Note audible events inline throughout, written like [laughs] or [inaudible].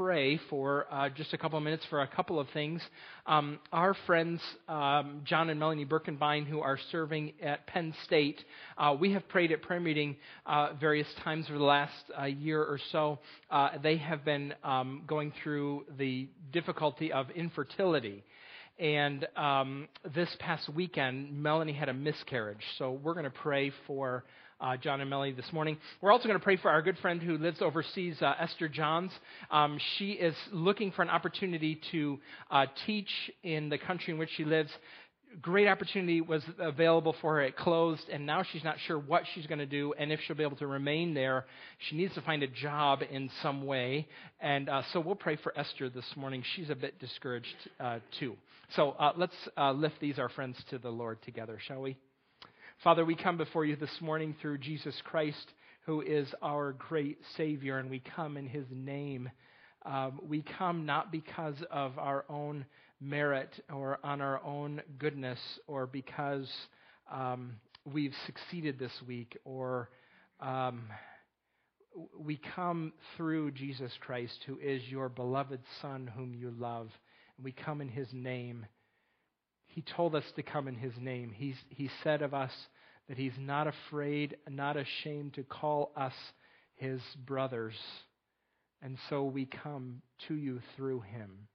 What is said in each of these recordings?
pray for uh, just a couple of minutes for a couple of things. Um, our friends, um, John and Melanie Birkenbein, who are serving at Penn State, uh, we have prayed at prayer meeting uh, various times over the last uh, year or so. Uh, they have been um, going through the difficulty of infertility. And um, this past weekend, Melanie had a miscarriage. So we're going to pray for uh, John and Melanie this morning. We're also going to pray for our good friend who lives overseas, uh, Esther Johns. Um, she is looking for an opportunity to uh, teach in the country in which she lives. Great opportunity was available for her. It closed, and now she's not sure what she's going to do and if she'll be able to remain there. She needs to find a job in some way. And uh, so we'll pray for Esther this morning. She's a bit discouraged, uh, too. So uh, let's lift these, our friends, to the Lord together, shall we? Father, we come before you this morning through Jesus Christ, who is our great Savior, and we come in his name. Um, we come not because of our own merit or on our own goodness or because um, we've succeeded this week or um, we come through Jesus Christ, who is your beloved Son, whom you love. And we come in his name. He told us to come in His name. He's, he said of us that He's not afraid, not ashamed to call us His brothers. And so we come to you through Him.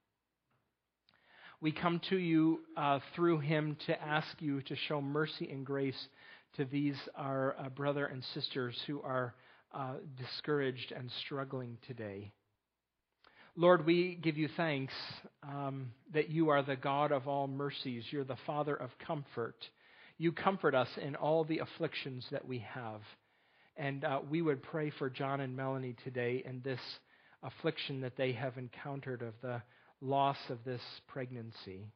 We come to you uh, through Him to ask you to show mercy and grace to these, our uh, brother and sisters who are uh, discouraged and struggling today. Lord, we give you thanks um, that you are the God of all mercies. You're the Father of comfort. You comfort us in all the afflictions that we have. And uh, we would pray for John and Melanie today in this affliction that they have encountered of the loss of this pregnancy.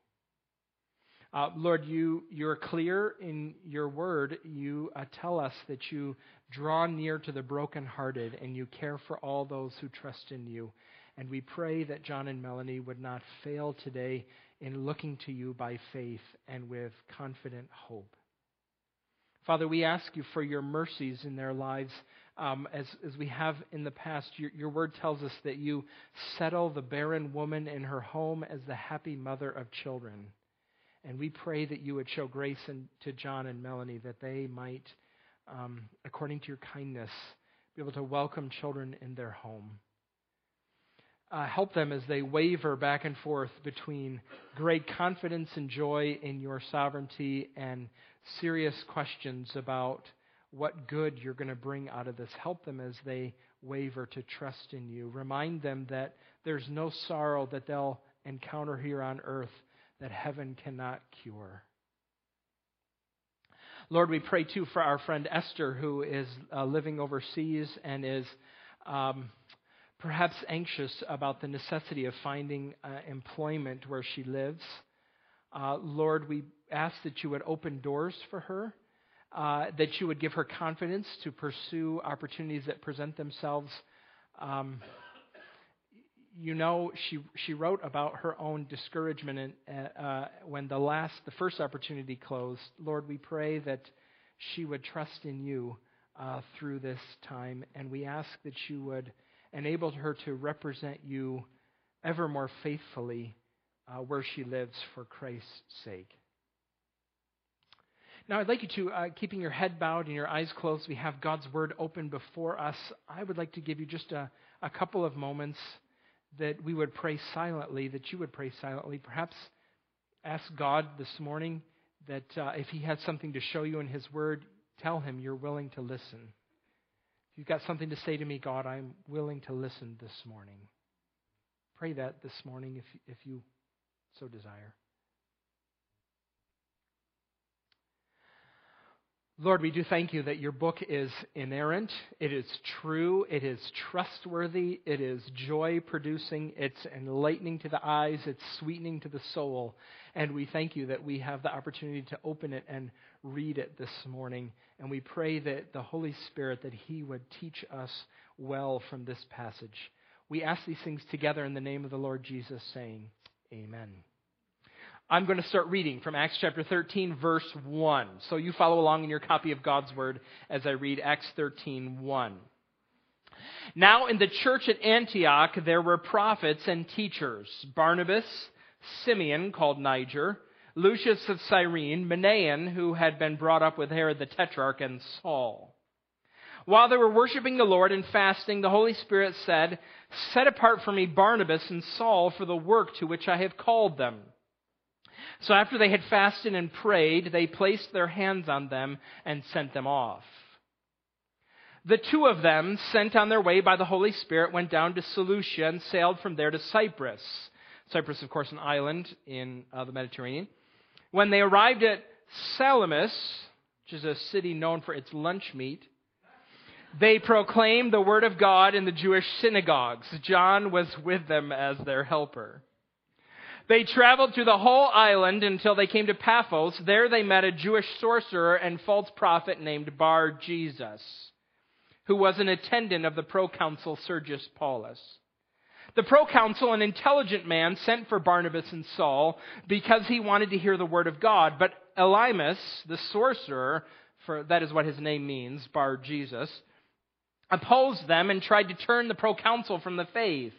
Uh, Lord, you, you're clear in your word. You uh, tell us that you draw near to the brokenhearted and you care for all those who trust in you. And we pray that John and Melanie would not fail today in looking to you by faith and with confident hope. Father, we ask you for your mercies in their lives um, as, as we have in the past. Your, your word tells us that you settle the barren woman in her home as the happy mother of children. And we pray that you would show grace in, to John and Melanie that they might, um, according to your kindness, be able to welcome children in their home uh, help them as they waver back and forth between great confidence and joy in your sovereignty and serious questions about what good you're going to bring out of this. Help them as they waver to trust in you. Remind them that there's no sorrow that they'll encounter here on earth that heaven cannot cure. Lord, we pray too for our friend Esther, who is uh, living overseas and is um, perhaps anxious about the necessity of finding uh, employment where she lives. Uh, Lord, we ask that you would open doors for her, uh, that you would give her confidence to pursue opportunities that present themselves. Um, you know, she she wrote about her own discouragement uh, uh, when the last, the first opportunity closed. Lord, we pray that she would trust in you uh, through this time, and we ask that you would enabled her to represent you ever more faithfully uh, where she lives for Christ's sake. Now, I'd like you to, uh, keeping your head bowed and your eyes closed, we have God's Word open before us. I would like to give you just a, a couple of moments that we would pray silently, that you would pray silently. Perhaps ask God this morning that uh, if He has something to show you in His Word, tell Him you're willing to listen you've got something to say to me, God, I'm willing to listen this morning. Pray that this morning if, if you so desire. Lord, we do thank you that your book is inerrant, it is true, it is trustworthy, it is joy producing, it's enlightening to the eyes, it's sweetening to the soul. And we thank you that we have the opportunity to open it and read it this morning. And we pray that the Holy Spirit, that He would teach us well from this passage. We ask these things together in the name of the Lord Jesus, saying, Amen. I'm going to start reading from Acts chapter 13, verse 1. So you follow along in your copy of God's Word as I read Acts 13, 1. Now in the church at Antioch there were prophets and teachers Barnabas, Simeon, called Niger, Lucius of Cyrene, Manaen, who had been brought up with Herod the Tetrarch, and Saul. While they were worshiping the Lord and fasting, the Holy Spirit said, Set apart for me Barnabas and Saul for the work to which I have called them. So after they had fasted and prayed, they placed their hands on them and sent them off. The two of them, sent on their way by the Holy Spirit, went down to Seleucia and sailed from there to Cyprus. Cyprus, of course, an island in uh, the Mediterranean. When they arrived at Salamis, which is a city known for its lunch meat, they proclaimed the word of God in the Jewish synagogues. John was with them as their helper. They traveled through the whole island until they came to Paphos. There they met a Jewish sorcerer and false prophet named Bar Jesus, who was an attendant of the proconsul Sergius Paulus. The proconsul, an intelligent man, sent for Barnabas and Saul because he wanted to hear the word of God. But Elymas, the sorcerer, for that is what his name means, Bar Jesus, opposed them and tried to turn the proconsul from the faith.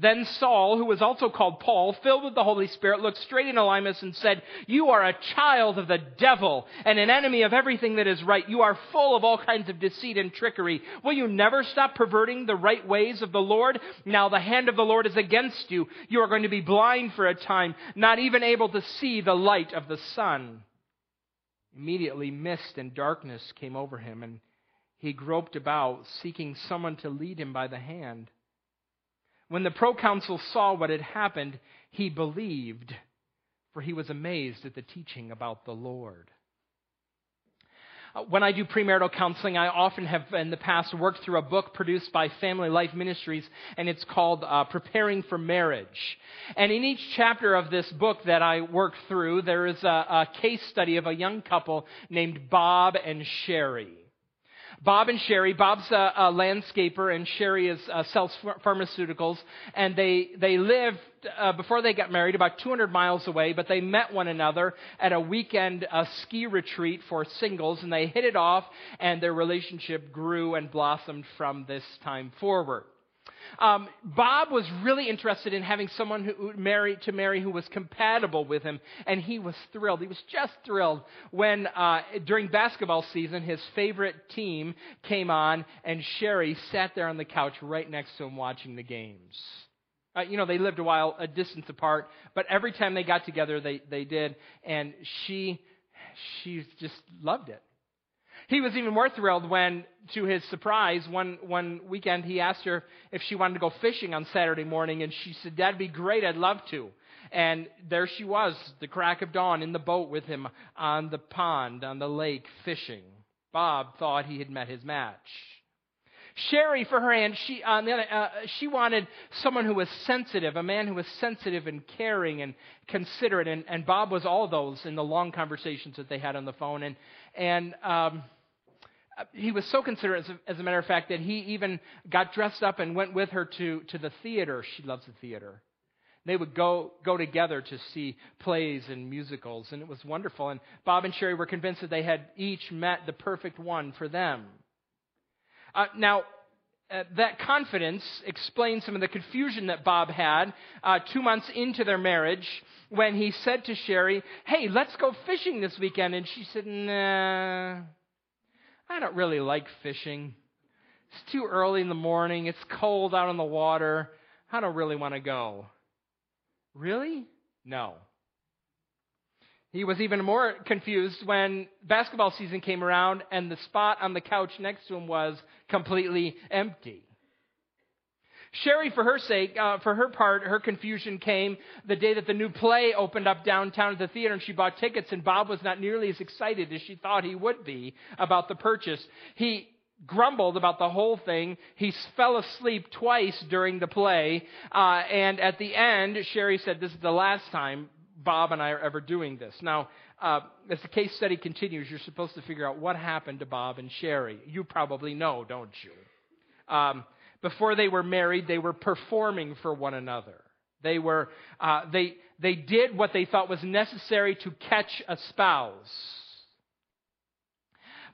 Then Saul, who was also called Paul, filled with the Holy Spirit, looked straight at Elymas and said, You are a child of the devil and an enemy of everything that is right. You are full of all kinds of deceit and trickery. Will you never stop perverting the right ways of the Lord? Now the hand of the Lord is against you. You are going to be blind for a time, not even able to see the light of the sun. Immediately mist and darkness came over him, and he groped about, seeking someone to lead him by the hand. When the proconsul saw what had happened, he believed, for he was amazed at the teaching about the Lord. Uh, when I do premarital counseling, I often have in the past worked through a book produced by Family Life Ministries, and it's called uh, Preparing for Marriage. And in each chapter of this book that I work through, there is a, a case study of a young couple named Bob and Sherry. Bob and Sherry. Bob's a, a landscaper, and Sherry is, uh, sells pharmaceuticals. And they they lived uh, before they got married about 200 miles away, but they met one another at a weekend uh, ski retreat for singles, and they hit it off, and their relationship grew and blossomed from this time forward. Um, Bob was really interested in having someone who marry to marry who was compatible with him, and he was thrilled. He was just thrilled when uh, during basketball season his favorite team came on, and Sherry sat there on the couch right next to him watching the games. Uh, you know, they lived a while a distance apart, but every time they got together, they they did, and she she just loved it. He was even more thrilled when, to his surprise, one, one weekend he asked her if she wanted to go fishing on Saturday morning, and she said, That'd be great, I'd love to. And there she was, the crack of dawn, in the boat with him on the pond, on the lake, fishing. Bob thought he had met his match. Sherry, for her hand, she, uh, uh, she wanted someone who was sensitive, a man who was sensitive and caring and considerate. And, and Bob was all those in the long conversations that they had on the phone. And, and um, he was so considerate, as a, as a, matter of fact, that he even got dressed up and went with her to, to the theater. She loves the theater. They would go, go together to see plays and musicals, and it was wonderful. And Bob and Sherry were convinced that they had each met the perfect one for them. Uh, now, uh, that confidence explains some of the confusion that Bob had uh, two months into their marriage when he said to Sherry, Hey, let's go fishing this weekend. And she said, Nah, I don't really like fishing. It's too early in the morning. It's cold out on the water. I don't really want to go. Really? No. He was even more confused when basketball season came around and the spot on the couch next to him was completely empty. Sherry, for her sake, uh, for her part, her confusion came the day that the new play opened up downtown at the theater and she bought tickets and Bob was not nearly as excited as she thought he would be about the purchase. He grumbled about the whole thing. He fell asleep twice during the play. Uh, and at the end, Sherry said, this is the last time Bob and I are ever doing this. Now, uh, as the case study continues, you're supposed to figure out what happened to Bob and Sherry. You probably know, don't you? Um, before they were married, they were performing for one another. They were, uh, they, they did what they thought was necessary to catch a spouse.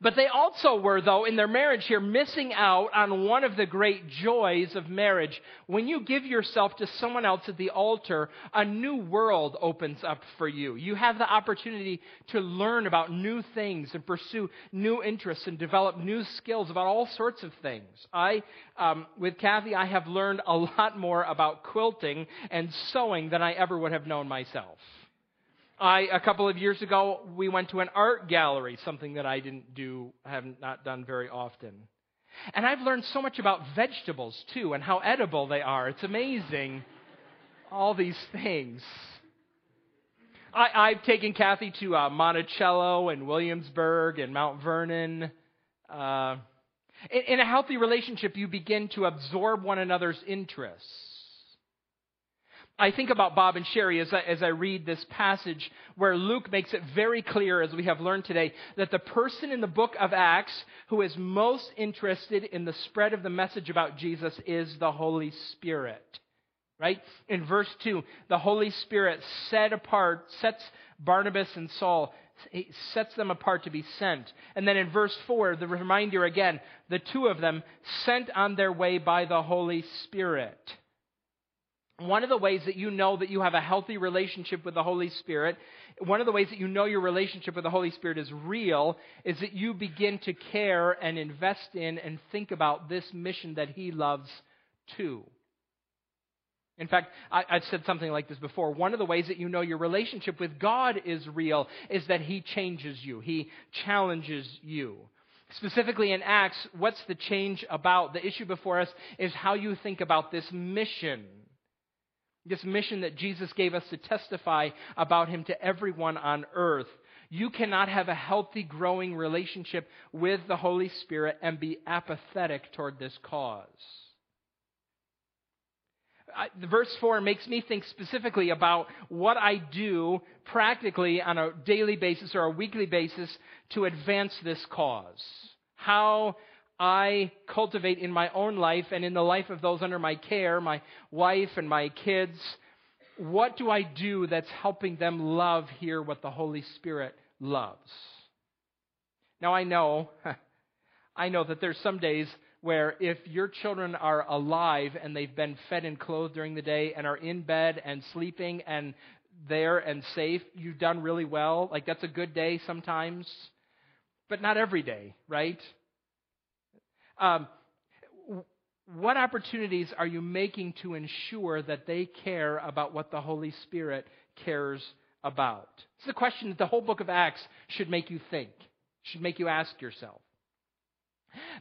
But they also were, though, in their marriage here, missing out on one of the great joys of marriage. When you give yourself to someone else at the altar, a new world opens up for you. You have the opportunity to learn about new things and pursue new interests and develop new skills about all sorts of things. I, um, with Kathy, I have learned a lot more about quilting and sewing than I ever would have known myself. I, a couple of years ago, we went to an art gallery, something that I didn't do, have not done very often. And I've learned so much about vegetables, too, and how edible they are. It's amazing, all these things. I, have taken Kathy to uh, Monticello and Williamsburg and Mount Vernon. Uh, in, in a healthy relationship, you begin to absorb one another's interests. I think about Bob and Sherry as I, as I read this passage where Luke makes it very clear, as we have learned today, that the person in the book of Acts who is most interested in the spread of the message about Jesus is the Holy Spirit. Right? In verse 2, the Holy Spirit set apart, sets Barnabas and Saul, he sets them apart to be sent. And then in verse 4, the reminder again, the two of them sent on their way by the Holy Spirit. One of the ways that you know that you have a healthy relationship with the Holy Spirit, one of the ways that you know your relationship with the Holy Spirit is real, is that you begin to care and invest in and think about this mission that He loves too. In fact, I, have said something like this before. One of the ways that you know your relationship with God is real is that He changes you, He challenges you. Specifically in Acts, what's the change about? The issue before us is how you think about this mission this mission that Jesus gave us to testify about him to everyone on earth. You cannot have a healthy, growing relationship with the Holy Spirit and be apathetic toward this cause. I, verse 4 makes me think specifically about what I do practically on a daily basis or a weekly basis to advance this cause. How I cultivate in my own life and in the life of those under my care, my wife and my kids? What do I do that's helping them love here what the Holy Spirit loves? Now, I know, [laughs] I know that there's some days where if your children are alive and they've been fed and clothed during the day and are in bed and sleeping and there and safe, you've done really well. Like, that's a good day sometimes, but not every day, right? Um, what opportunities are you making to ensure that they care about what the Holy Spirit cares about? It's the question that the whole book of Acts should make you think, should make you ask yourself.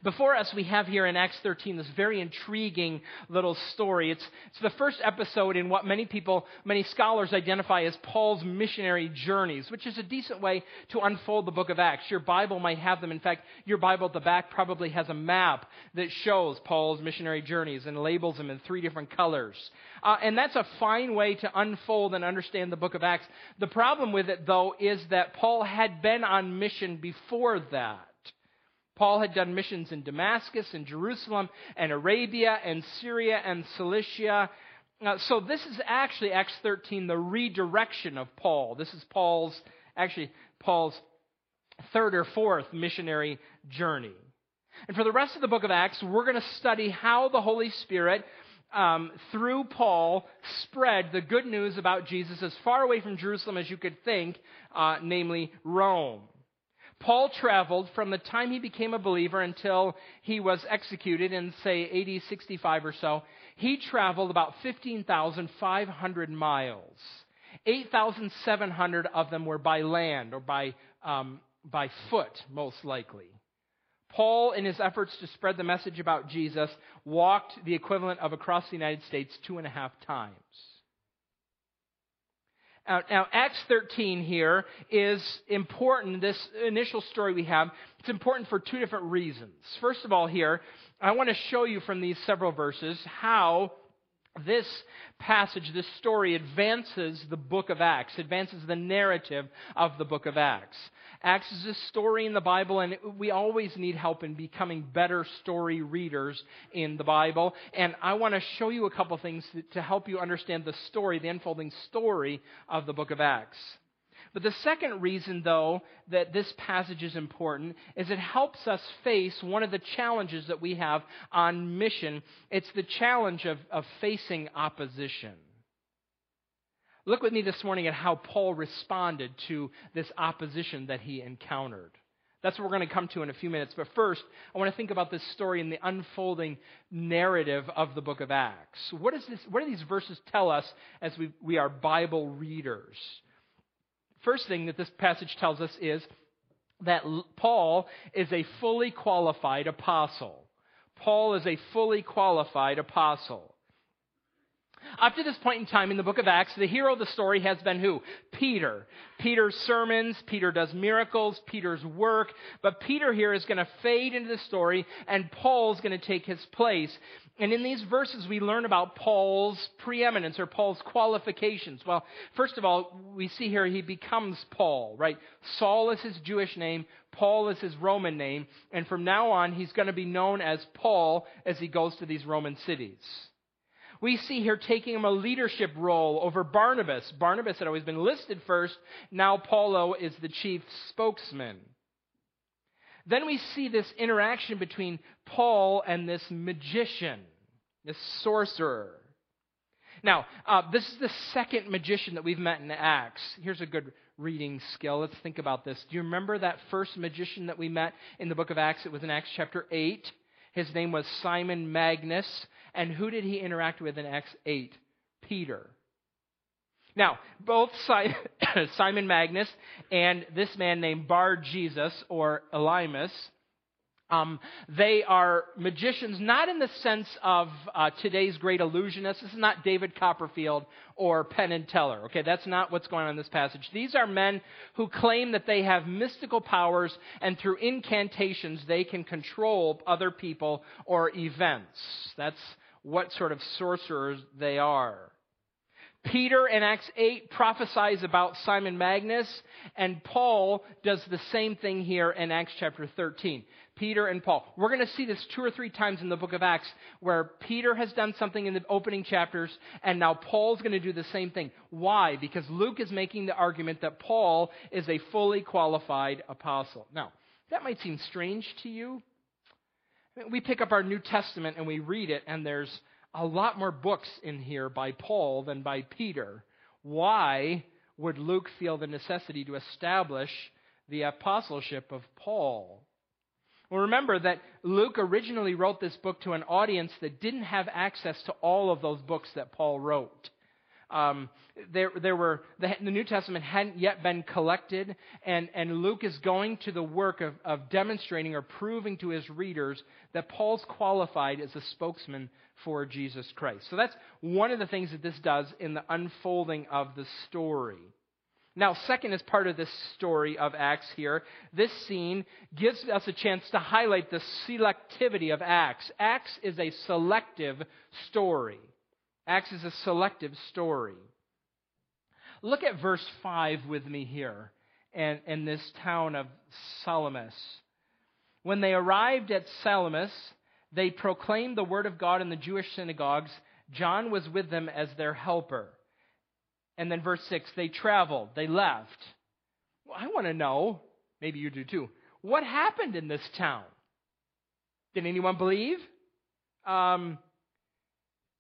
Before us, we have here in Acts 13 this very intriguing little story. It's, it's the first episode in what many people, many scholars identify as Paul's missionary journeys, which is a decent way to unfold the book of Acts. Your Bible might have them. In fact, your Bible at the back probably has a map that shows Paul's missionary journeys and labels them in three different colors. Uh, and that's a fine way to unfold and understand the book of Acts. The problem with it, though, is that Paul had been on mission before that. Paul had done missions in Damascus and Jerusalem and Arabia and Syria and Cilicia. Uh, so this is actually Acts 13, the redirection of Paul. This is Paul's, actually, Paul's third or fourth missionary journey. And for the rest of the book of Acts, we're going to study how the Holy Spirit, um, through Paul, spread the good news about Jesus as far away from Jerusalem as you could think, uh, namely Rome. Paul traveled from the time he became a believer until he was executed in, say, AD 65 or so. He traveled about 15,500 miles. 8,700 of them were by land or by, um, by foot, most likely. Paul, in his efforts to spread the message about Jesus, walked the equivalent of across the United States two and a half times. Now, Acts 13 here is important. This initial story we have, it's important for two different reasons. First of all, here, I want to show you from these several verses how this passage, this story, advances the book of Acts, advances the narrative of the book of Acts. Acts is a story in the Bible, and we always need help in becoming better story readers in the Bible. And I want to show you a couple things to help you understand the story, the unfolding story of the book of Acts. But the second reason, though, that this passage is important is it helps us face one of the challenges that we have on mission. It's the challenge of, of facing opposition. Look with me this morning at how Paul responded to this opposition that he encountered. That's what we're going to come to in a few minutes. But first, I want to think about this story in the unfolding narrative of the book of Acts. What, is this, what do these verses tell us as we, we are Bible readers? First thing that this passage tells us is that Paul is a fully qualified apostle. Paul is a fully qualified apostle. Up to this point in time in the book of Acts, the hero of the story has been who? Peter. Peter's sermons, Peter does miracles, Peter's work, but Peter here is going to fade into the story and Paul's going to take his place. And in these verses, we learn about Paul's preeminence or Paul's qualifications. Well, first of all, we see here he becomes Paul, right? Saul is his Jewish name, Paul is his Roman name, and from now on, he's going to be known as Paul as he goes to these Roman cities we see here taking him a leadership role over Barnabas. Barnabas had always been listed first. Now Paulo is the chief spokesman. Then we see this interaction between Paul and this magician, this sorcerer. Now, uh, this is the second magician that we've met in Acts. Here's a good reading skill. Let's think about this. Do you remember that first magician that we met in the book of Acts? It was in Acts chapter 8. His name was Simon Magus. And who did he interact with in Acts 8? Peter. Now, both [coughs] Simon Magnus and this man named Bar Jesus or Elymas um, they are magicians, not in the sense of uh, today's great illusionists. This is not David Copperfield or Penn and Teller. Okay, that's not what's going on in this passage. These are men who claim that they have mystical powers, and through incantations they can control other people or events. That's what sort of sorcerers they are. Peter in Acts 8 prophesies about Simon Magnus, and Paul does the same thing here in Acts chapter 13. Peter and Paul. We're going to see this two or three times in the book of Acts where Peter has done something in the opening chapters, and now Paul's going to do the same thing. Why? Because Luke is making the argument that Paul is a fully qualified apostle. Now, that might seem strange to you. We pick up our New Testament and we read it, and there's a lot more books in here by Paul than by Peter. Why would Luke feel the necessity to establish the apostleship of Paul? Well, remember that Luke originally wrote this book to an audience that didn't have access to all of those books that Paul wrote. Um, there, there were the, the, New Testament hadn't yet been collected, and, and Luke is going to the work of, of demonstrating or proving to his readers that Paul's qualified as a spokesman for Jesus Christ. So that's one of the things that this does in the unfolding of the story. Now, second, as part of this story of Acts here, this scene gives us a chance to highlight the selectivity of Acts. Acts is a selective story. Acts is a selective story. Look at verse 5 with me here and, in this town of Salamis. When they arrived at Salamis, they proclaimed the word of God in the Jewish synagogues. John was with them as their helper. And then verse 6 they traveled, they left. Well, I want to know, maybe you do too, what happened in this town? Did anyone believe? Um,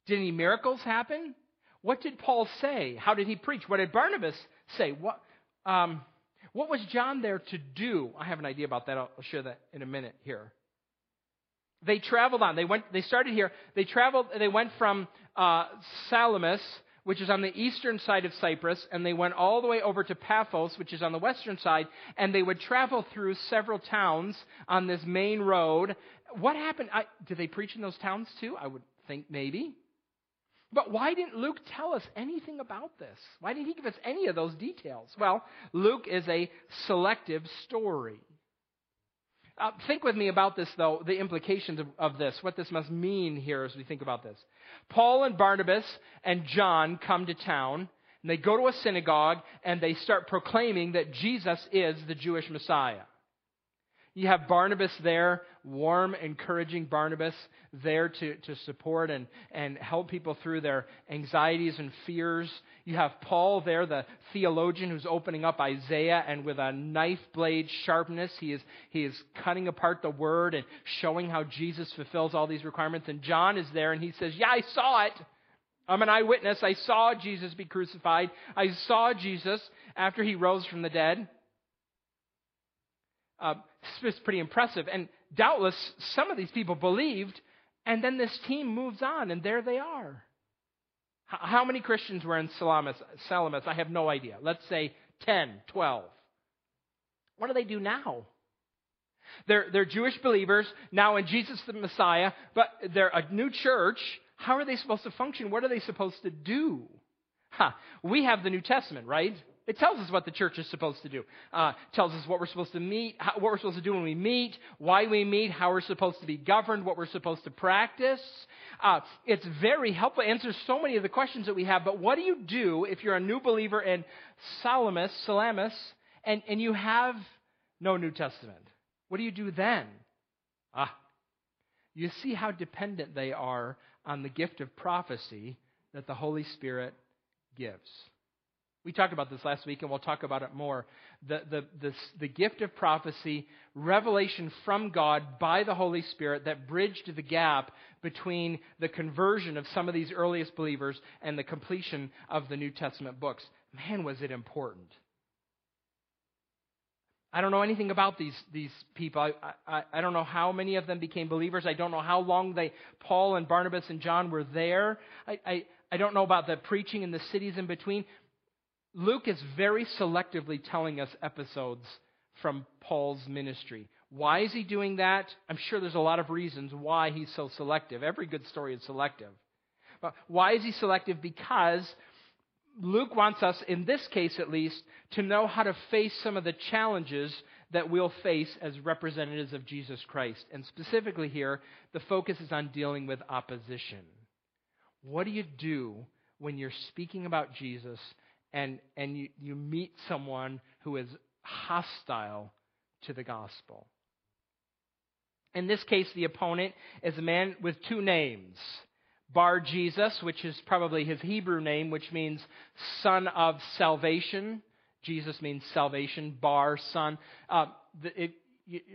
did any miracles happen? What did Paul say? How did he preach? What did Barnabas say? What, um, what was John there to do? I have an idea about that. I'll share that in a minute here. They traveled on. They went. They started here. They traveled. They went from uh, Salamis, which is on the eastern side of Cyprus, and they went all the way over to Paphos, which is on the western side, and they would travel through several towns on this main road. What happened? I, did they preach in those towns too? I would think maybe. But why didn't Luke tell us anything about this? Why didn't he give us any of those details? Well, Luke is a selective story. Uh, think with me about this, though, the implications of, of this, what this must mean here as we think about this. Paul and Barnabas and John come to town, and they go to a synagogue, and they start proclaiming that Jesus is the Jewish Messiah. You have Barnabas there warm, encouraging Barnabas there to, to support and, and help people through their anxieties and fears. You have Paul there, the theologian who's opening up Isaiah, and with a knife blade sharpness, he is, he is cutting apart the word and showing how Jesus fulfills all these requirements. And John is there, and he says, Yeah, I saw it. I'm an eyewitness. I saw Jesus be crucified. I saw Jesus after he rose from the dead. Uh, is pretty impressive. And doubtless some of these people believed, and then this team moves on, and there they are. How many Christians were in Salamis? Salamis? I have no idea. Let's say 10, 12. What do they do now? They're, they're Jewish believers now in Jesus the Messiah, but they're a new church. How are they supposed to function? What are they supposed to do? Huh. We have the New Testament, right? It tells us what the church is supposed to do. Uh, tells us what we're supposed to meet, how, what we're supposed to do when we meet, why we meet, how we're supposed to be governed, what we're supposed to practice. Uh, it's very helpful. It answers so many of the questions that we have. But what do you do if you're a new believer in Salamis, Salamis, and, and you have no New Testament? What do you do then? Ah, you see how dependent they are on the gift of prophecy that the Holy Spirit gives. We talked about this last week, and we'll talk about it more. The, the, the, the, gift of prophecy, revelation from God by the Holy Spirit that bridged the gap between the conversion of some of these earliest believers and the completion of the New Testament books. Man, was it important. I don't know anything about these, these people. I, I, I don't know how many of them became believers. I don't know how long they, Paul and Barnabas and John were there. I, I, I don't know about the preaching in the cities in between. Luke is very selectively telling us episodes from Paul's ministry. Why is he doing that? I'm sure there's a lot of reasons why he's so selective. Every good story is selective. But why is he selective? Because Luke wants us, in this case at least, to know how to face some of the challenges that we'll face as representatives of Jesus Christ. And specifically here, the focus is on dealing with opposition. What do you do when you're speaking about Jesus and, and you, you meet someone who is hostile to the gospel. In this case, the opponent is a man with two names. Bar Jesus, which is probably his Hebrew name, which means son of salvation. Jesus means salvation. Bar, son. Uh, it,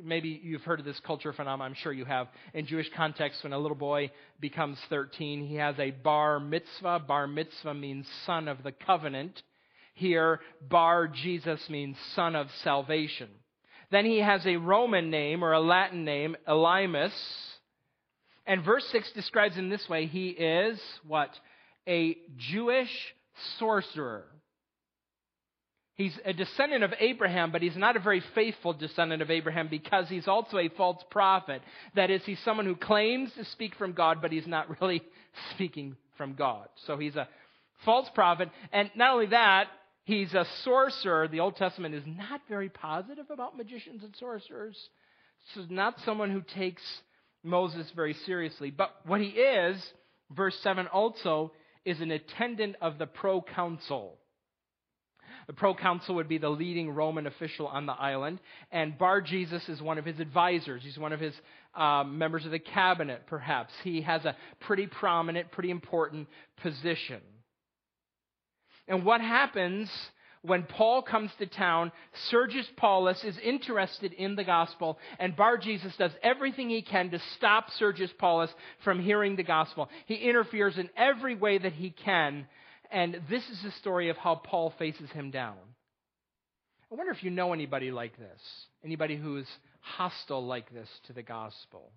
maybe you've heard of this culture phenomenon. I'm sure you have. In Jewish context, when a little boy becomes 13, he has a bar mitzvah. Bar mitzvah means son of the covenant. Here, Bar Jesus means son of salvation. Then he has a Roman name or a Latin name, Elymas. And verse 6 describes him this way he is what? A Jewish sorcerer. He's a descendant of Abraham, but he's not a very faithful descendant of Abraham because he's also a false prophet. That is, he's someone who claims to speak from God, but he's not [laughs] really speaking from God. So he's a false prophet. And not only that, He's a sorcerer. The Old Testament is not very positive about magicians and sorcerers. So not someone who takes Moses very seriously. But what he is, verse 7 also, is an attendant of the proconsul. The proconsul would be the leading Roman official on the island, and Bar Jesus is one of his advisors. He's one of his um, members of the cabinet, perhaps. He has a pretty prominent, pretty important position. And what happens when Paul comes to town? Sergius Paulus is interested in the gospel, and Bar Jesus does everything he can to stop Sergius Paulus from hearing the gospel. He interferes in every way that he can, and this is the story of how Paul faces him down. I wonder if you know anybody like this, anybody who's hostile like this to the gospel.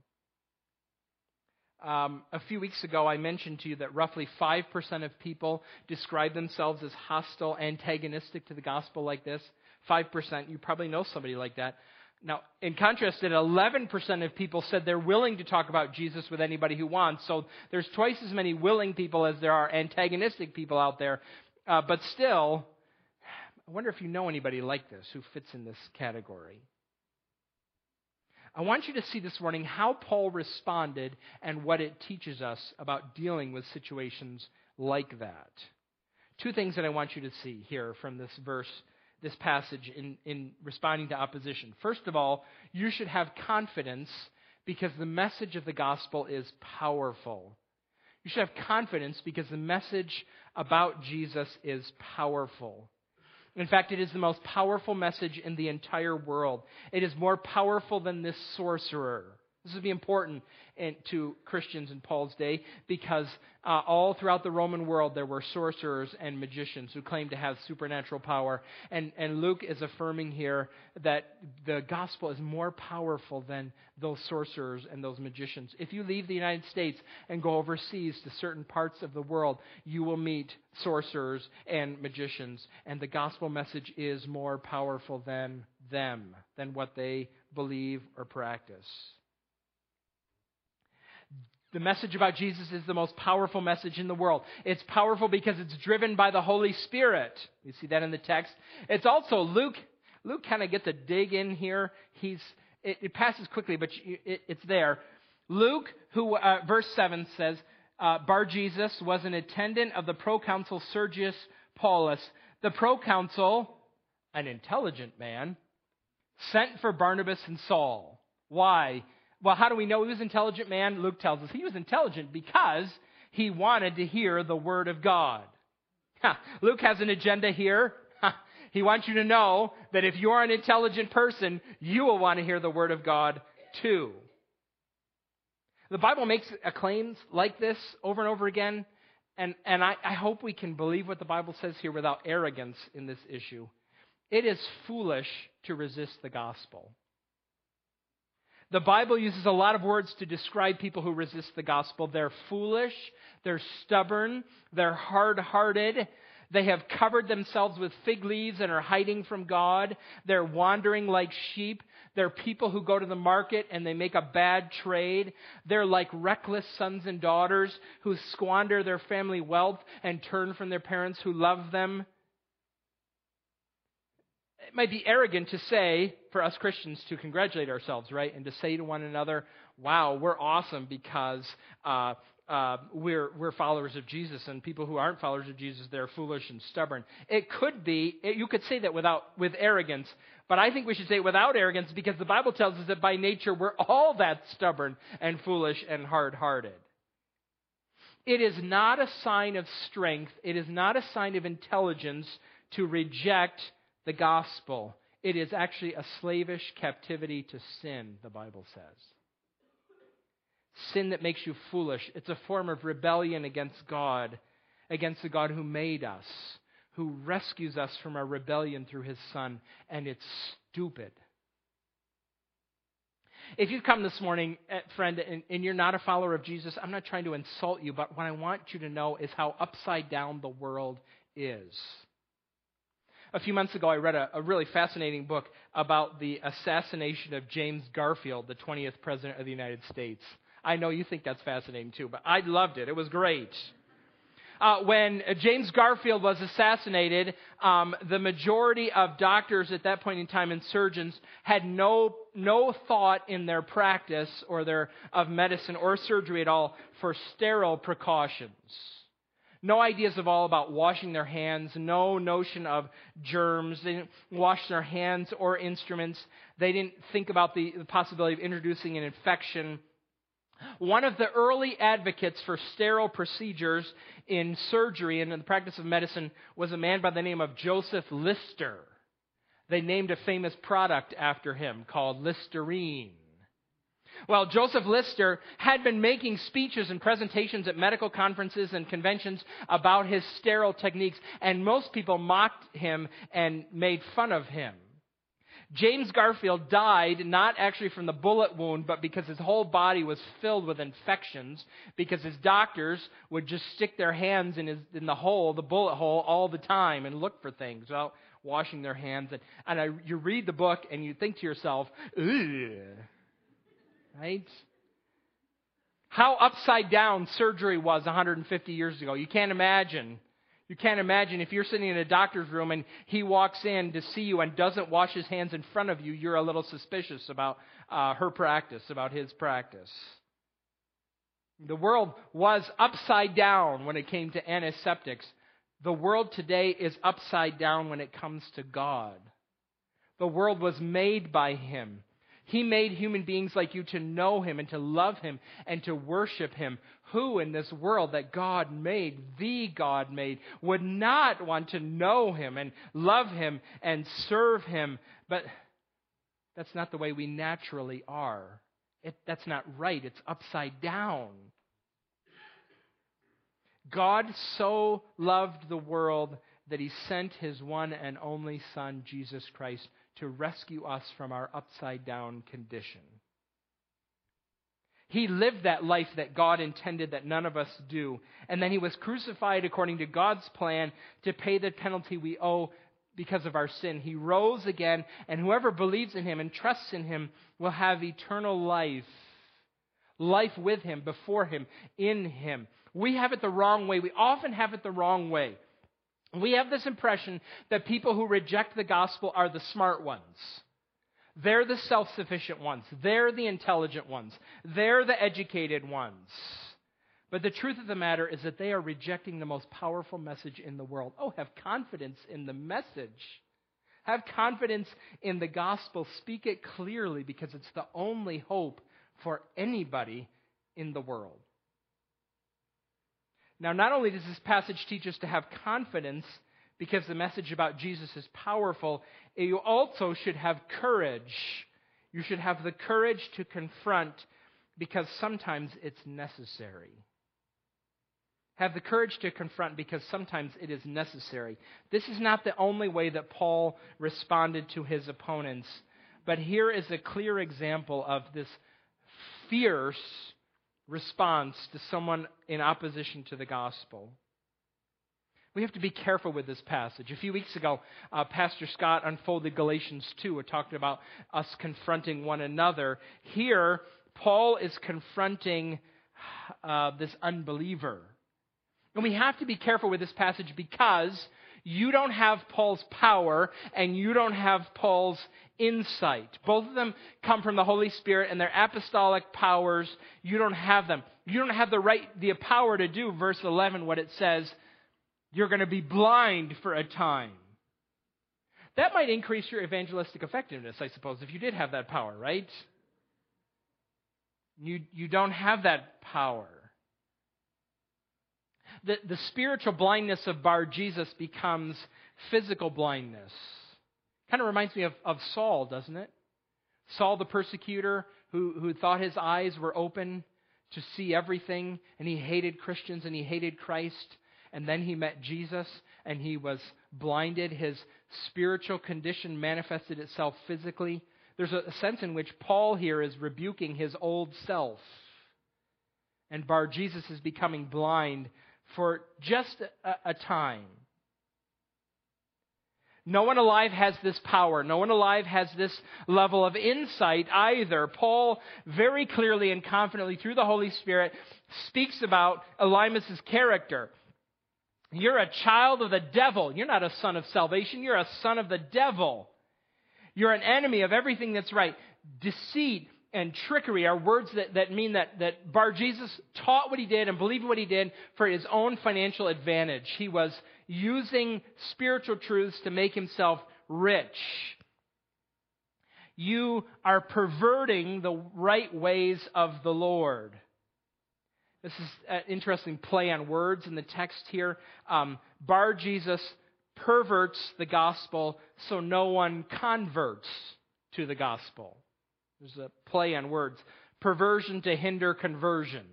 Um, a few weeks ago, I mentioned to you that roughly 5% of people describe themselves as hostile, antagonistic to the gospel like this. 5%. You probably know somebody like that. Now, in contrast, that 11% of people said they're willing to talk about Jesus with anybody who wants. So there's twice as many willing people as there are antagonistic people out there. Uh, but still, I wonder if you know anybody like this who fits in this category. I want you to see this morning how Paul responded and what it teaches us about dealing with situations like that. Two things that I want you to see here from this verse, this passage in, in responding to opposition. First of all, you should have confidence because the message of the gospel is powerful. You should have confidence because the message about Jesus is powerful. In fact, it is the most powerful message in the entire world. It is more powerful than this sorcerer. This would be important in, to Christians in Paul's day because uh, all throughout the Roman world there were sorcerers and magicians who claimed to have supernatural power. And, and Luke is affirming here that the gospel is more powerful than those sorcerers and those magicians. If you leave the United States and go overseas to certain parts of the world, you will meet sorcerers and magicians. And the gospel message is more powerful than them, than what they believe or practice. The message about Jesus is the most powerful message in the world. It's powerful because it's driven by the Holy Spirit. You see that in the text. It's also Luke. Luke kind of gets a dig in here. He's it, it passes quickly, but it, it's there. Luke, who uh, verse seven says, uh, Bar Jesus was an attendant of the proconsul Sergius Paulus. The proconsul, an intelligent man, sent for Barnabas and Saul. Why? Well, how do we know he was an intelligent man? Luke tells us he was intelligent because he wanted to hear the word of God. Luke has an agenda here. he wants you to know that if you're an intelligent person, you will want to hear the word of God too. The Bible makes claims like this over and over again, and, and I, I hope we can believe what the Bible says here without arrogance in this issue. It is foolish to resist the gospel. The Bible uses a lot of words to describe people who resist the gospel. They're foolish, they're stubborn, they're hard hearted, they have covered themselves with fig leaves and are hiding from God, they're wandering like sheep. They're people who go to the market and they make a bad trade. They're like reckless sons and daughters who squander their family wealth and turn from their parents who love them it might be arrogant to say for us Christians to congratulate ourselves, right? And to say to one another, wow, we're awesome because uh, uh, we're, we're followers of Jesus, and people who aren't followers of Jesus, they're foolish and stubborn. It could be, it, you could say that without, with arrogance, but I think we should say it without arrogance because the Bible tells us that by nature we're all that stubborn and foolish and hard hearted. It is not a sign of strength, it is not a sign of intelligence to reject the gospel. It is actually a slavish captivity to sin, the Bible says. Sin that makes you foolish. It's a form of rebellion against God, against the God who made us, who rescues us from our rebellion through his Son, and it's stupid. If you've come this morning, eh, friend, and, and, you're not a follower of Jesus, I'm not trying to insult you, but what I want you to know is how upside down the world is. A few months ago, I read a, a really fascinating book about the assassination of James Garfield, the 20th President of the United States. I know you think that's fascinating too, but I loved it. It was great. Uh, when James Garfield was assassinated, um, the majority of doctors at that point in time and surgeons had no no thought in their practice or their of medicine or surgery at all for sterile precautions. No ideas of all about washing their hands, no notion of germs. They didn't wash their hands or instruments. They didn't think about the, the possibility of introducing an infection. One of the early advocates for sterile procedures in surgery and in the practice of medicine was a man by the name of Joseph Lister. They named a famous product after him called Listerine. Well, Joseph Lister had been making speeches and presentations at medical conferences and conventions about his sterile techniques, and most people mocked him and made fun of him. James Garfield died not actually from the bullet wound, but because his whole body was filled with infections, because his doctors would just stick their hands in, his, in the hole, the bullet hole, all the time and look for things without washing their hands. And, and I, you read the book and you think to yourself, ugh right? How upside down surgery was 150 years ago. You can't imagine. You can't imagine if you're sitting in a doctor's room and he walks in to see you and doesn't wash his hands in front of you, you're a little suspicious about uh, her practice, about his practice. The world was upside down when it came to antiseptics. The world today is upside down when it comes to God. The world was made by Him. He made human beings like you to know Him and to love Him and to worship Him. Who in this world that God made, the God made, would not want to know Him and love Him and serve Him? But that's not the way we naturally are. It, that's not right. It's upside down. God so loved the world that he sent his one and only Son, Jesus Christ, to rescue us from our upside down condition. He lived that life that God intended that none of us do. And then he was crucified according to God's plan to pay the penalty we owe because of our sin. He rose again, and whoever believes in him and trusts in him will have eternal life. Life with him, before him, in him. We have it the wrong way. We often have it the wrong way. We have this impression that people who reject the gospel are the smart ones. They're the self sufficient ones. They're the intelligent ones. They're the educated ones. But the truth of the matter is that they are rejecting the most powerful message in the world. Oh, have confidence in the message. Have confidence in the gospel. Speak it clearly because it's the only hope for anybody in the world. Now, not only does this passage teach us to have confidence because the message about Jesus is powerful, you also should have courage. You should have the courage to confront because sometimes it's necessary. Have the courage to confront because sometimes it is necessary. This is not the only way that Paul responded to his opponents, but here is a clear example of this fierce response to someone in opposition to the gospel. We have to be careful with this passage. A few weeks ago, uh, Pastor Scott unfolded Galatians 2. It talked about us confronting one another. Here, Paul is confronting uh, this unbeliever. And we have to be careful with this passage because you don't have Paul's power and you don't have Paul's insight. Both of them come from the Holy Spirit and their apostolic powers. You don't have them. You don't have the right, the power to do, verse 11, what it says, you're going to be blind for a time. That might increase your evangelistic effectiveness, I suppose, if you did have that power, right? You, you don't have that power. The, the spiritual blindness of Bar Jesus becomes physical blindness. Kind of reminds me of, of Saul, doesn't it? Saul the persecutor who, who thought his eyes were open to see everything, and he hated Christians and he hated Christ. And then he met Jesus and he was blinded. His spiritual condition manifested itself physically. There's a sense in which Paul here is rebuking his old self. And Bar Jesus is becoming blind for just a, a time. No one alive has this power. No one alive has this level of insight either. Paul very clearly and confidently through the Holy Spirit speaks about Elymas's character. You're a child of the devil. You're not a son of salvation. You're a son of the devil. You're an enemy of everything that's right. Deceit and trickery are words that, that mean that, that Bar Jesus taught what he did and believed what he did for his own financial advantage. He was using spiritual truths to make himself rich. You are perverting the right ways of the Lord. This is an interesting play on words in the text here. Um, Bar Jesus perverts the gospel so no one converts to the gospel. There's a play on words. Perversion to hinder conversion.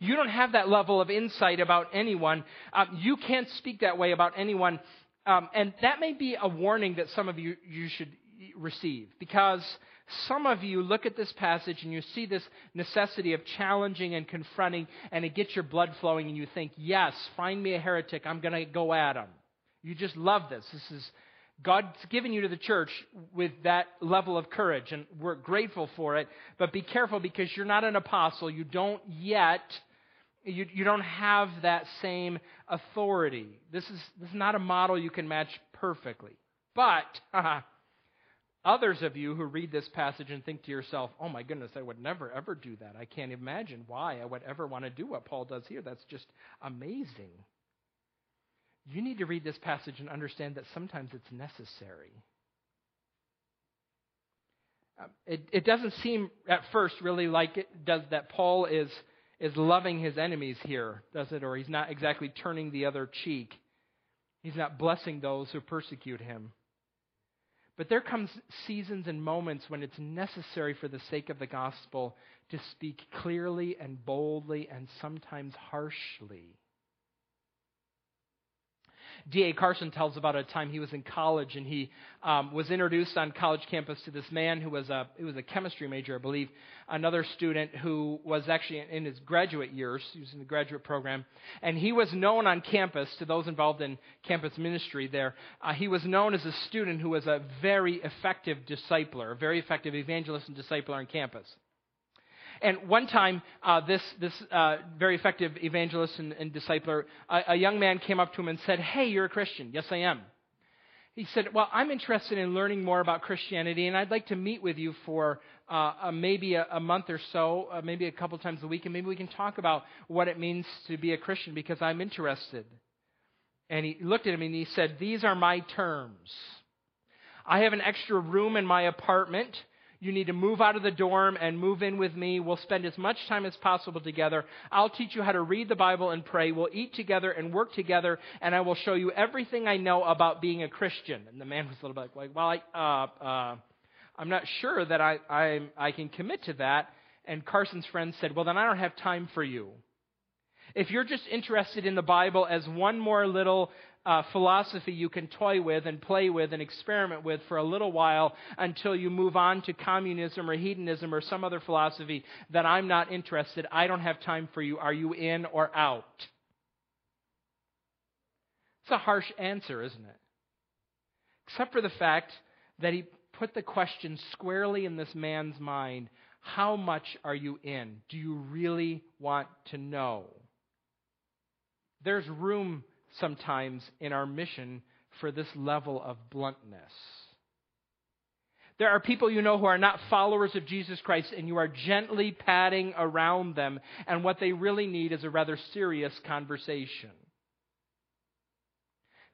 You don't have that level of insight about anyone. Um, you can't speak that way about anyone. Um, and that may be a warning that some of you, you should receive because some of you look at this passage and you see this necessity of challenging and confronting, and it gets your blood flowing, and you think, yes, find me a heretic. I'm going to go at him. You just love this. This is God's given you to the church with that level of courage, and we're grateful for it. But be careful because you're not an apostle. You don't yet, you, you don't have that same authority. This is, this is not a model you can match perfectly. But, others of you who read this passage and think to yourself, oh my goodness, I would never ever do that. I can't imagine why I would ever want to do what Paul does here. That's just amazing. You need to read this passage and understand that sometimes it's necessary. Um, it, it doesn't seem at first really like it does that Paul is, is loving his enemies here, does it? Or he's not exactly turning the other cheek. He's not blessing those who persecute him. But there comes seasons and moments when it's necessary for the sake of the gospel to speak clearly and boldly and sometimes harshly. D.A. Carson tells about a time he was in college and he um, was introduced on college campus to this man who was a he was a chemistry major, I believe, another student who was actually in his graduate years. He was in the graduate program, and he was known on campus to those involved in campus ministry. There, uh, he was known as a student who was a very effective discipler, a very effective evangelist and discipler on campus. And one time, uh, this, this uh, very effective evangelist and, and discipler, a, a young man came up to him and said, Hey, you're a Christian. Yes, I am. He said, Well, I'm interested in learning more about Christianity, and I'd like to meet with you for uh, uh, maybe a, a, month or so, uh, maybe a couple times a week, and maybe we can talk about what it means to be a Christian because I'm interested. And he looked at him and he said, These are my terms. I have an extra room in my apartment you need to move out of the dorm and move in with me. We'll spend as much time as possible together. I'll teach you how to read the Bible and pray. We'll eat together and work together, and I will show you everything I know about being a Christian. And the man was a little bit like, well, I, uh, uh, I'm not sure that I, I, I can commit to that. And Carson's friend said, well, then I don't have time for you. If you're just interested in the Bible as one more little uh, philosophy you can toy with and play with and experiment with for a little while until you move on to communism or hedonism or some other philosophy that I'm not interested. I don't have time for you. Are you in or out? It's a harsh answer, isn't it? Except for the fact that he put the question squarely in this man's mind how much are you in? Do you really want to know? There's room sometimes in our mission for this level of bluntness. There are people you know who are not followers of Jesus Christ, and you are gently patting around them, and what they really need is a rather serious conversation.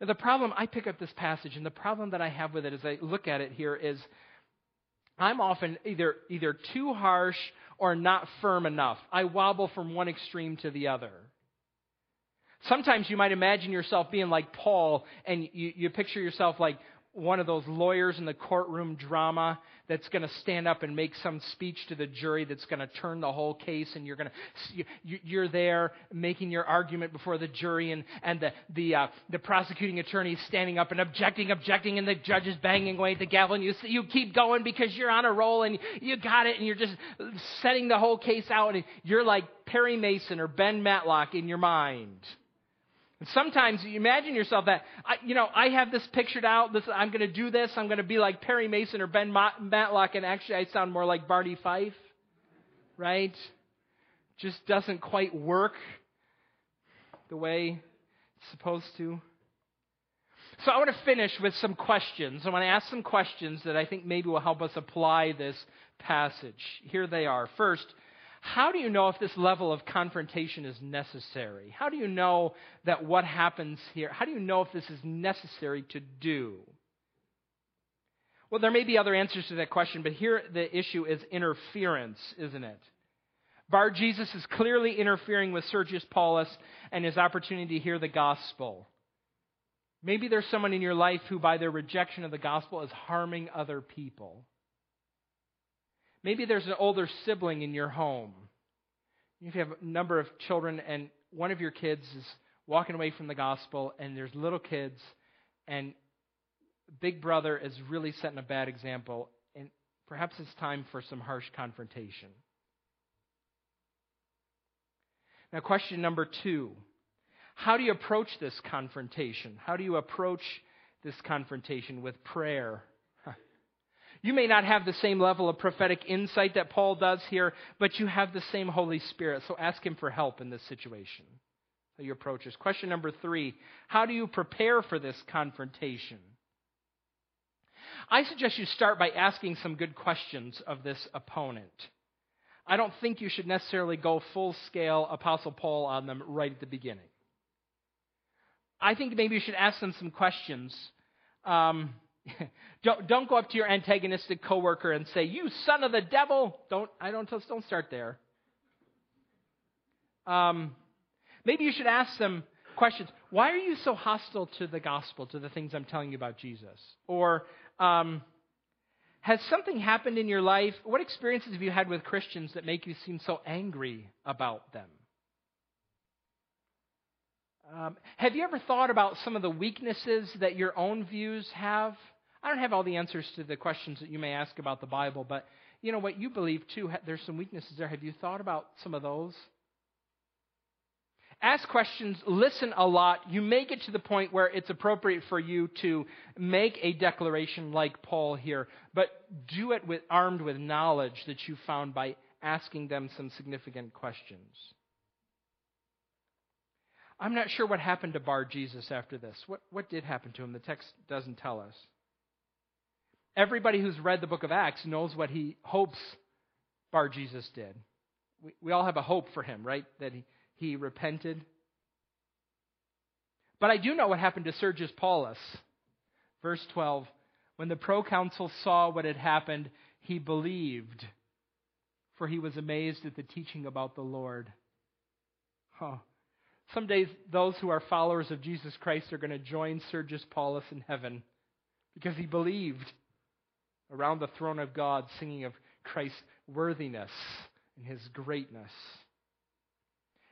Now, the problem, I pick up this passage, and the problem that I have with it as I look at it here is I'm often either, either too harsh or not firm enough. I wobble from one extreme to the other. Sometimes you might imagine yourself being like Paul, and you, you picture yourself like one of those lawyers in the courtroom drama that's going to stand up and make some speech to the jury that's going to turn the whole case and you're going to you're there making your argument before the jury and and the the uh, the prosecuting attorney is standing up and objecting objecting and the judge is banging away at the gavel and you you keep going because you're on a roll and you got it and you're just setting the whole case out and you're like Perry Mason or Ben Matlock in your mind and sometimes you imagine yourself that, I, you know, I have this pictured out. This, I'm going to do this. I'm going to be like Perry Mason or Ben Matlock, and actually I sound more like Barney Fife, right? Just doesn't quite work the way it's supposed to. So I want to finish with some questions. I want to ask some questions that I think maybe will help us apply this passage. Here they are. First, how do you know if this level of confrontation is necessary? How do you know that what happens here, how do you know if this is necessary to do? Well, there may be other answers to that question, but here the issue is interference, isn't it? Bar Jesus is clearly interfering with Sergius Paulus and his opportunity to hear the gospel. Maybe there's someone in your life who, by their rejection of the gospel, is harming other people. Maybe there's an older sibling in your home. You have a number of children and one of your kids is walking away from the gospel and there's little kids and big brother is really setting a bad example and perhaps it's time for some harsh confrontation. Now, question number two How do you approach this confrontation? How do you approach this confrontation with prayer you may not have the same level of prophetic insight that Paul does here, but you have the same Holy Spirit. So ask him for help in this situation. So you approach this. Question number three How do you prepare for this confrontation? I suggest you start by asking some good questions of this opponent. I don't think you should necessarily go full scale Apostle Paul on them right at the beginning. I think maybe you should ask them some questions. Um, [laughs] don't, don't go up to your antagonistic coworker and say, "You son of the devil." Don't I don't don't start there. Um, maybe you should ask them questions. Why are you so hostile to the gospel, to the things I'm telling you about Jesus? Or um, has something happened in your life? What experiences have you had with Christians that make you seem so angry about them? Um, have you ever thought about some of the weaknesses that your own views have? I don't have all the answers to the questions that you may ask about the Bible, but you know what you believe too. There's some weaknesses there. Have you thought about some of those? Ask questions, listen a lot. You may get to the point where it's appropriate for you to make a declaration like Paul here, but do it with, armed with knowledge that you found by asking them some significant questions. I'm not sure what happened to Bar Jesus after this. What, what did happen to him? The text doesn't tell us. Everybody who's read the book of Acts knows what he hopes Bar Jesus did. We, we all have a hope for him, right? That he, he repented. But I do know what happened to Sergius Paulus. Verse 12 When the proconsul saw what had happened, he believed, for he was amazed at the teaching about the Lord. Huh. Some days, those who are followers of Jesus Christ are going to join Sergius Paulus in heaven because he believed around the throne of God, singing of Christ's worthiness and his greatness.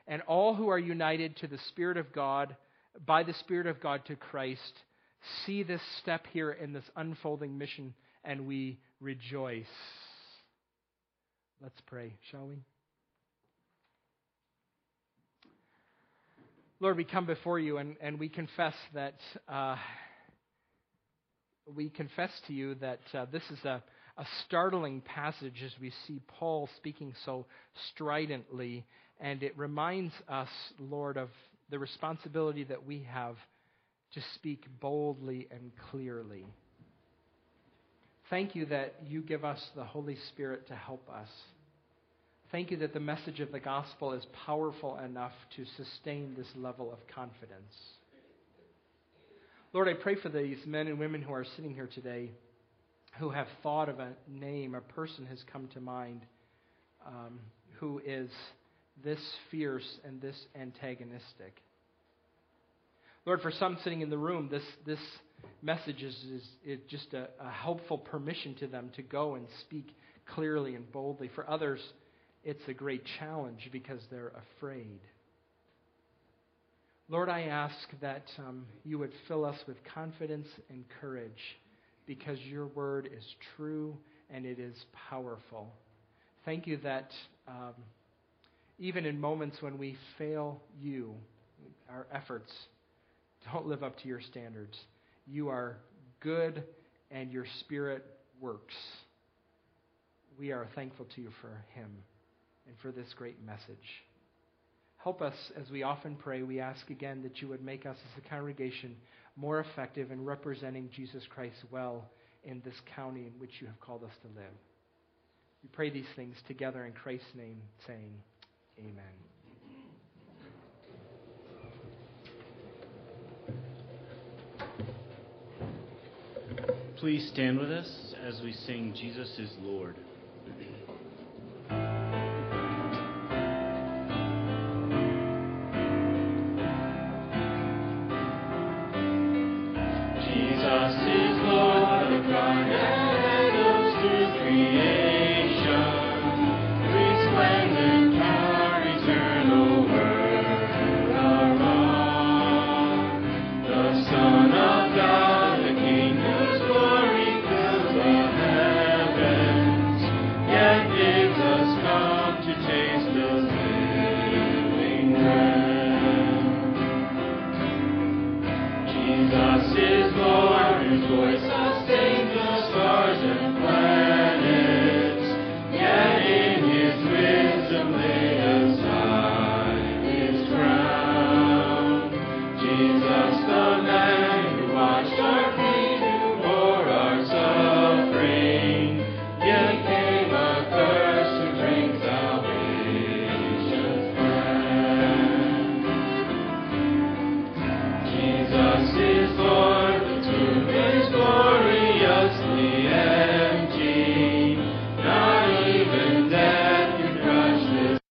And all who are united to the Spirit of God, by the Spirit of God to Christ, see this step here in this unfolding mission, and we rejoice. Let's pray, shall we? Lord, we come before you and, and we confess that uh, we confess to you that uh, this is a, a startling passage as we see Paul speaking so stridently, and it reminds us, Lord, of the responsibility that we have to speak boldly and clearly. Thank you that you give us the Holy Spirit to help us. Thank you that the message of the gospel is powerful enough to sustain this level of confidence. Lord, I pray for these men and women who are sitting here today who have thought of a name, a person has come to mind um, who is this fierce and this antagonistic. Lord, for some sitting in the room, this, this message is, is, is just a, a helpful permission to them to go and speak clearly and boldly. For others, it's a great challenge because they're afraid. Lord, I ask that um, you would fill us with confidence and courage because your word is true and it is powerful. Thank you that um, even in moments when we fail you, our efforts don't live up to your standards, you are good and your spirit works. We are thankful to you for him and for this great message. Help us as we often pray. We ask again that you would make us as a congregation more effective in representing Jesus Christ well in this county in which you have called us to live. We pray these things together in Christ's name, saying, Amen. Please stand with us as we sing Jesus is Lord.